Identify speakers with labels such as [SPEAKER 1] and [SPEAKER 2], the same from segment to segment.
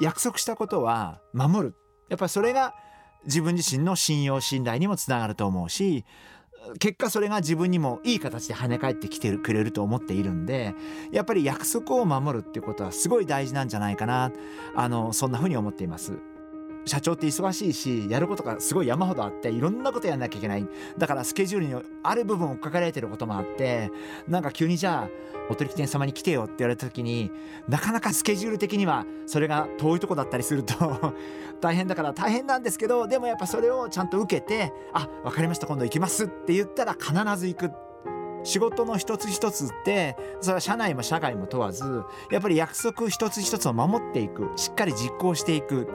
[SPEAKER 1] 約束したことは守るやっぱりそれが自分自身の信用信頼にもつながると思うし結果それが自分にもいい形で跳ね返ってきてくれると思っているんでやっぱり約束を守るっていうことはすごい大事なんじゃないかなあのそんなふうに思っています。社長って忙しいしやることがすごい山ほどあっていろんなことやんなきゃいけないだからスケジュールにある部分を書かれてることもあってなんか急にじゃあお取引店様に来てよって言われた時になかなかスケジュール的にはそれが遠いとこだったりすると 大変だから大変なんですけどでもやっぱそれをちゃんと受けて「あ分かりました今度行きます」って言ったら必ず行く。仕事の一つ一つってそれは社内も社外も問わずやっぱり約束一つ一つを守っていくしっかり実行していく、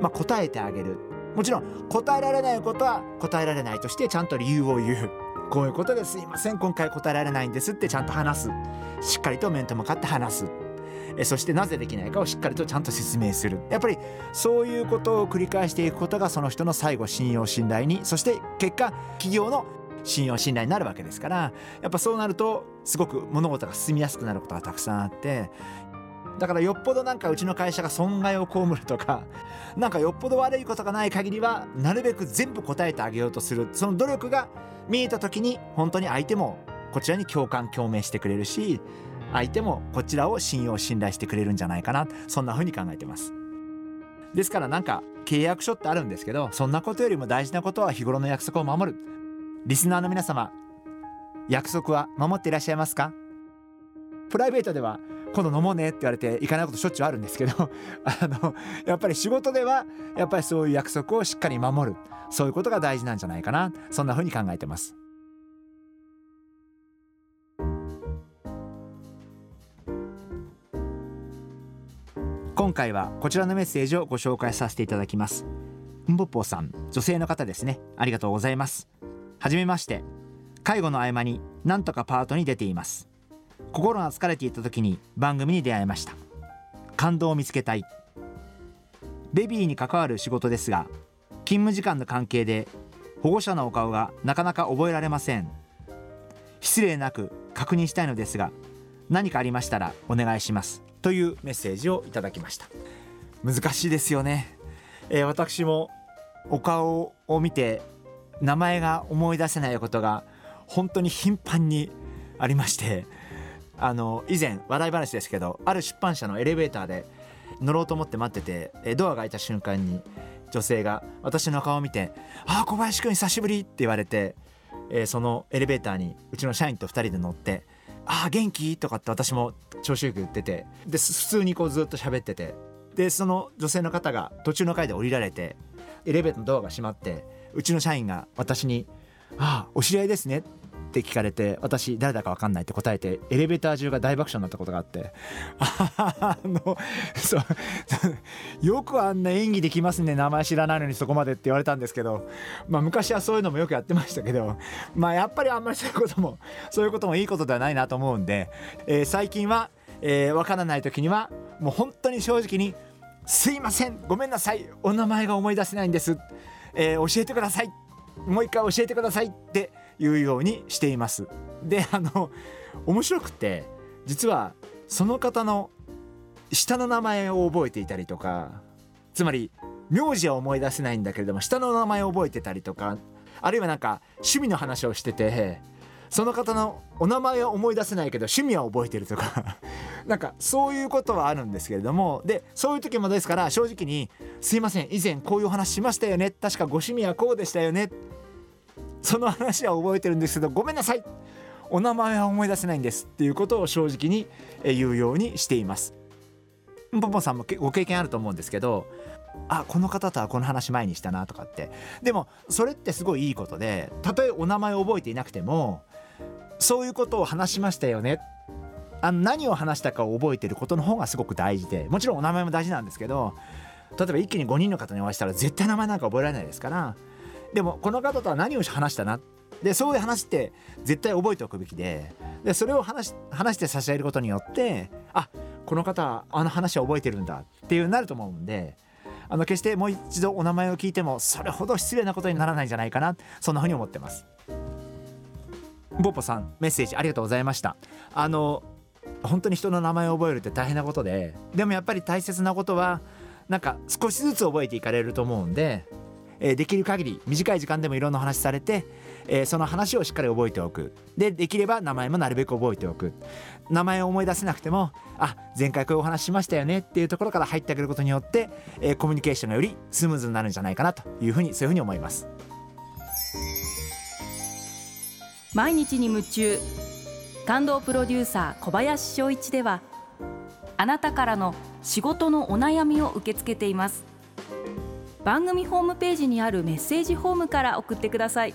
[SPEAKER 1] まあ、答えてあげる。もちろん答えられないことは答えられないとしてちゃんと理由を言う。こういうことですいません今回答えられないんですってちゃんと話す。しっかりと面と向かって話す。えそしてなぜできないかをしっかりとちゃんと説明する。やっぱりそういうことを繰り返していくことがその人の最後信用信頼にそして結果企業の信用信頼になるわけですからやっぱそうなるとすごく物事が進みやすくなることがたくさんあってだからよっぽどなんかうちの会社が損害を被るとか なんかよっぽど悪いことがない限りはなるべく全部答えてあげようとする。その努力が見えた時に本当に相手もこちらに共感共鳴してくれるし相手もこちらを信用信頼してくれるんじゃないかな。そんな風に考えてます。ですからなんか契約書ってあるんですけどそんなことよりも大事なことは日頃の約束を守る。リスナーの皆様約束は守っていらっしゃいますか？プライベートでは今度飲もうねって言われて行かないことしょっちゅうあるんですけど あのやっぱり仕事ではやっぱりそういう約束をしっかり守る。そういうことが大事なんじゃないかな。そんな風に考えてます。今回はこちらのメッセージをご紹介させていただきます。んぼっぽさん女性の方ですね。ありがとうございます。はじめまして。介護の合間になんとかパートに出ています。心が疲れていた時に番組に出会いました。感動を見つけたい。ベビーに関わる仕事ですが勤務時間の関係で保護者のお顔がなかなか覚えられません。失礼なく確認したいのですが何かありましたらお願いします。というメッセージをいただきました。難しいですよね、えー、私もお顔を見て名前が思い出せないことが本当に頻繁にありましてあの以前笑い話ですけどある出版社のエレベーターで乗ろうと思って待っててドアが開いた瞬間に女性が私の顔を見て「ああ小林くん久しぶり」って言われて、え、そのエレベーターにうちの社員と2人で乗って「ああ元気?」とかって私も調子よく言っててで普通にこうずっと喋っててでその女性の方が途中の階で降りられてエレベーターのドアが閉まってうちの社員が私に「ああお知り合いですね」って聞かれて私誰だか分かんないって答えてエレベーター中が大爆笑になったことがあって。あのそう よくあんな演技できますね。名前知らないのにそこまでって言われたんですけど、まあ、昔はそういうのもよくやってましたけど、まあ、やっぱりあんまりそういうことも そういうこともいいことではないなと思うんで、えー、最近は、えー、分からない時にはもう本当に正直に「すいませんごめんなさいお名前が思い出せないんです」えー、教えてください。もう一回教えてくださいっていうようにしています。であの面白くて実はその方の下の名前を覚えていたりとかつまり名字は思い出せないんだけれども下の名前を覚えてたりとかあるいはなんか趣味の話をしててその方のお名前は思い出せないけど趣味は覚えてるとか。なんかそういうことはあるんですけれども。でそういう時もですから正直に「すいません。以前こういうお話しましたよね。確かご趣味はこうでしたよね」その話は覚えてるんですけどごめんなさい。お名前は思い出せないんです。っていうことを正直に言うようにしています。ポンポンさんもご経験あると思うんですけどあこの方とはこの話前にしたなとかって。でもそれってすごいいいことでたとえお名前を覚えていなくてもそういうことを話しましたよね。あの何を話したかを覚えてることの方がすごく大事でもちろんお名前も大事なんですけど例えば一気に5人の方にお会いしたら絶対名前なんか覚えられないですから。でもこの方とは何を話したな？でそういう話って絶対覚えておくべきででそれを話話して差し上げることによってあこの方あの話は覚えてるんだっていうなると思うんであの決してもう一度お名前を聞いてもそれほど失礼なことにならないんじゃないかなそんなふうに思ってます。ボッポさんメッセージありがとうございました。あの本当に人の名前を覚えるって大変なことででもやっぱり大切なことはなんか少しずつ覚えていかれると思うんで、えー、できる限り短い時間でもいろんな話されて、えー、その話をしっかり覚えておく。でできれば名前もなるべく覚えておく。名前を思い出せなくてもあ前回こういうお話しましたよねっていうところから入ってあげることによって、えー、コミュニケーションがよりスムーズになるんじゃないかなというふうにそういうふうに思います。
[SPEAKER 2] 毎日に夢中。感動プロデューサー小林翔一ではあなたからの仕事のお悩みを受け付けています。番組ホームページにあるメッセージホームから送ってください。